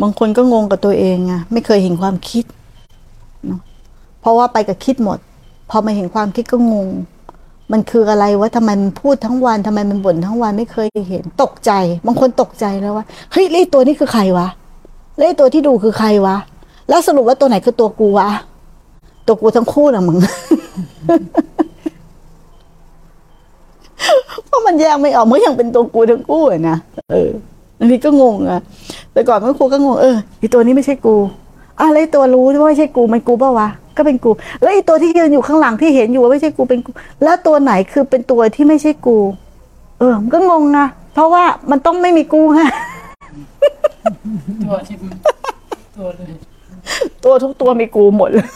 บางคนก็งงกับตัวเองอะไม่เคยเห็นความคิดเนอะเพราะว่าไปกับคิดหมด พอมาเห็นความคิดก็งง มันคืออะไรวะทำไมมันพูดทั้งวันทำไมมันบ่นทั้งวันไม่เคยเห็นตกใจ บางคนตกใจแล้วว่าเฮ้ยแล้วไอ้ตัวนี้คือใครวะแล้วไอ้ตัวที่ดูคือใครวะ แล้วสรุปว่าตัวไหนคือตัวกูวะตัวกูทั้งคู่นะมึงเพราะมันแยกไม่ออกมันยังเป็นตัวกูทั้งคู่อะนะเอออันนี้ก็งงอะ แต่ก่อนแม่ครูก็งงเออไอตัวนี้ไม่ใช่กูอะแล้วไอ้ตัวรู้ว่าไม่ใช่กูมันกูเปล่าวะก็เป็นกู แล้วไอตัวที่ยืนอยู่ข้างหลังที่เห็นอยู่ว่าไม่ใช่กูเป็นกู แล้วตัวไหนคือเป็นตัวที่ไม่ใช่กู เออมันก็งงนะเพราะว่ามันต้องไม่มีกูฮะตัวที่ตัวเลย ตัวทุกตัวมีกูหมดเลย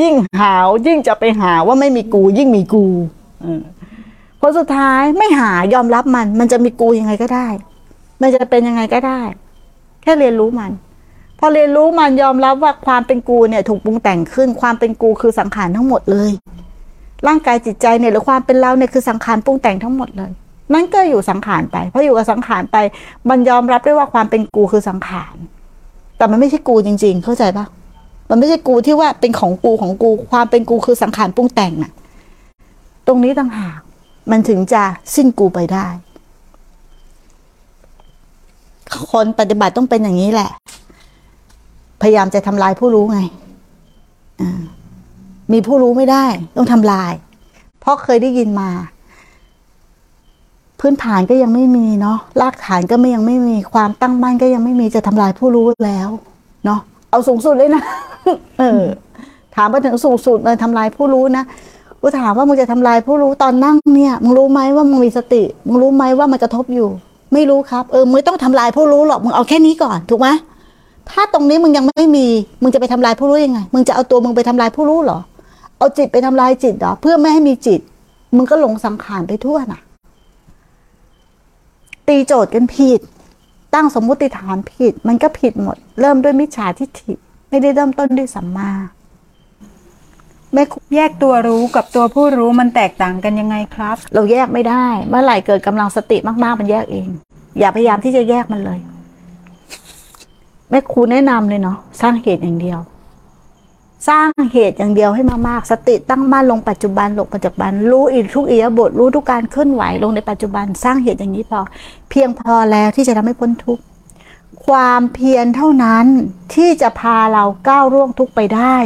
ยิ่งหาวยิ่งจะไปหาว่าไม่มีกู ยิ่งมีกูเออพอสุดท้ายไม่หายอมรับมัน มันจะมีกูยังไงก็ได้ มันจะเป็นยังไงก็ได้ แค่เรียนรู้มัน พอเรียนรู้มันยอมรับว่าความเป็นกูเนี่ย ถูกปรุงแต่งขึ้น ความเป็นกูคือสังขารทั้งหมดเลย ร่างกายจิตใจเนี่ยหรือความเป็นเราเนี่ยคือสังขารปรุงแต่งทั้งหมดเลย นั่นก็อยู่สังขารไปพออยู่กับสังขารไป มันยอมรับได้วยว่าความเป็นกูคือสังขาร แต่มันไม่ใช่กูจริง ๆ เข้าใจปะมันไม่ใช่กูที่ว่าเป็นของกูของกูความเป็นกูคือสังขารปรุงแต่งน่ะ ตรงนี้ต่างหาก มันถึงจะสิ้นกูไปได้ คนปฏิบัติต้องเป็นอย่างนี้แหละ พยายามจะทำลายผู้รู้ไงมีผู้รู้ไม่ได้ ต้องทำลาย เพราะเคยได้ยินมา พื้นฐานก็ยังไม่มีเนาะรากฐานก็ไม่ยังไม่มีความตั้งมั่นก็ยังไม่มีจะทำลายผู้รู้แล้ว เนาะเอาสูงสุดเลยนะเออ ถามมาถึงสูงสุดเลยทำลายผู้รู้นะกูถามว่ามึงจะทำลายผู้รู้ตอนนั่งเนี่ย มึงรู้ไหมว่ามึงมีสติ มึงรู้ไหมว่ามันกระทบอยู่ ไม่รู้ครับ เออมึงต้องทำลายผู้รู้หรอกมึงเอาแค่นี้ก่อนถูกไหมถ้าตรงนี้มึงยังไม่มี มึงจะไปทำลายผู้รู้ยังไง มึงจะเอาตัวมึงไปทำลายผู้รู้หรอ เอาจิตไปทำลายจิตหรอ เพื่อไม่ให้มีจิต มึงก็หลงสังขารไปทั่วน่ะ ตีโจทย์กันผิด ตั้งสมมุติฐานผิด มันก็ผิดหมด เริ่มด้วยมิจฉาทิฏฐิ ไม่ได้เริ่มต้นด้วยสัมมา แม่ครูแยกตัวรู้กับตัวผู้รู้มันแตกต่างกันยังไงครับ เราแยกไม่ได้ เมื่อไหร่เกิดกำลังสติมากๆมันแยกเอง อย่าพยายามที่จะแยกมันเลย แม่ครูแนะนำเลยเนาะสร้างเหตุอย่างเดียว สร้างเหตุอย่างเดียวให้มากๆสติตั้งมั่นลงปัจจุบันลงปัจจุบัน รู้อีกทุกอิยบถรู้ทุกการเคลื่อนไหวลงในปัจจุบัน สร้างเหตุอย่างนี้พอ เพียงพอแล้วที่จะทำให้พ้นทุกข์ความเพียรเท่านั้นที่จะพาเราก้าวร่วงทุกไปได้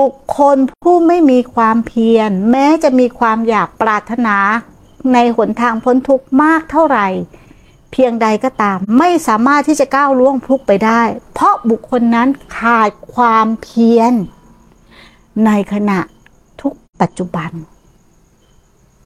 บุคคลผู้ไม่มีความเพียร แม้จะมีความอยากปรารถนา ในหนทางพ้นทุกข์มากเท่าไหร่ เพียงใดก็ตาม ไม่สามารถที่จะก้าวล่วงทุกข์ไปได้ เพราะบุคคลนั้นขาดความเพียร ในขณะทุกปัจจุบัน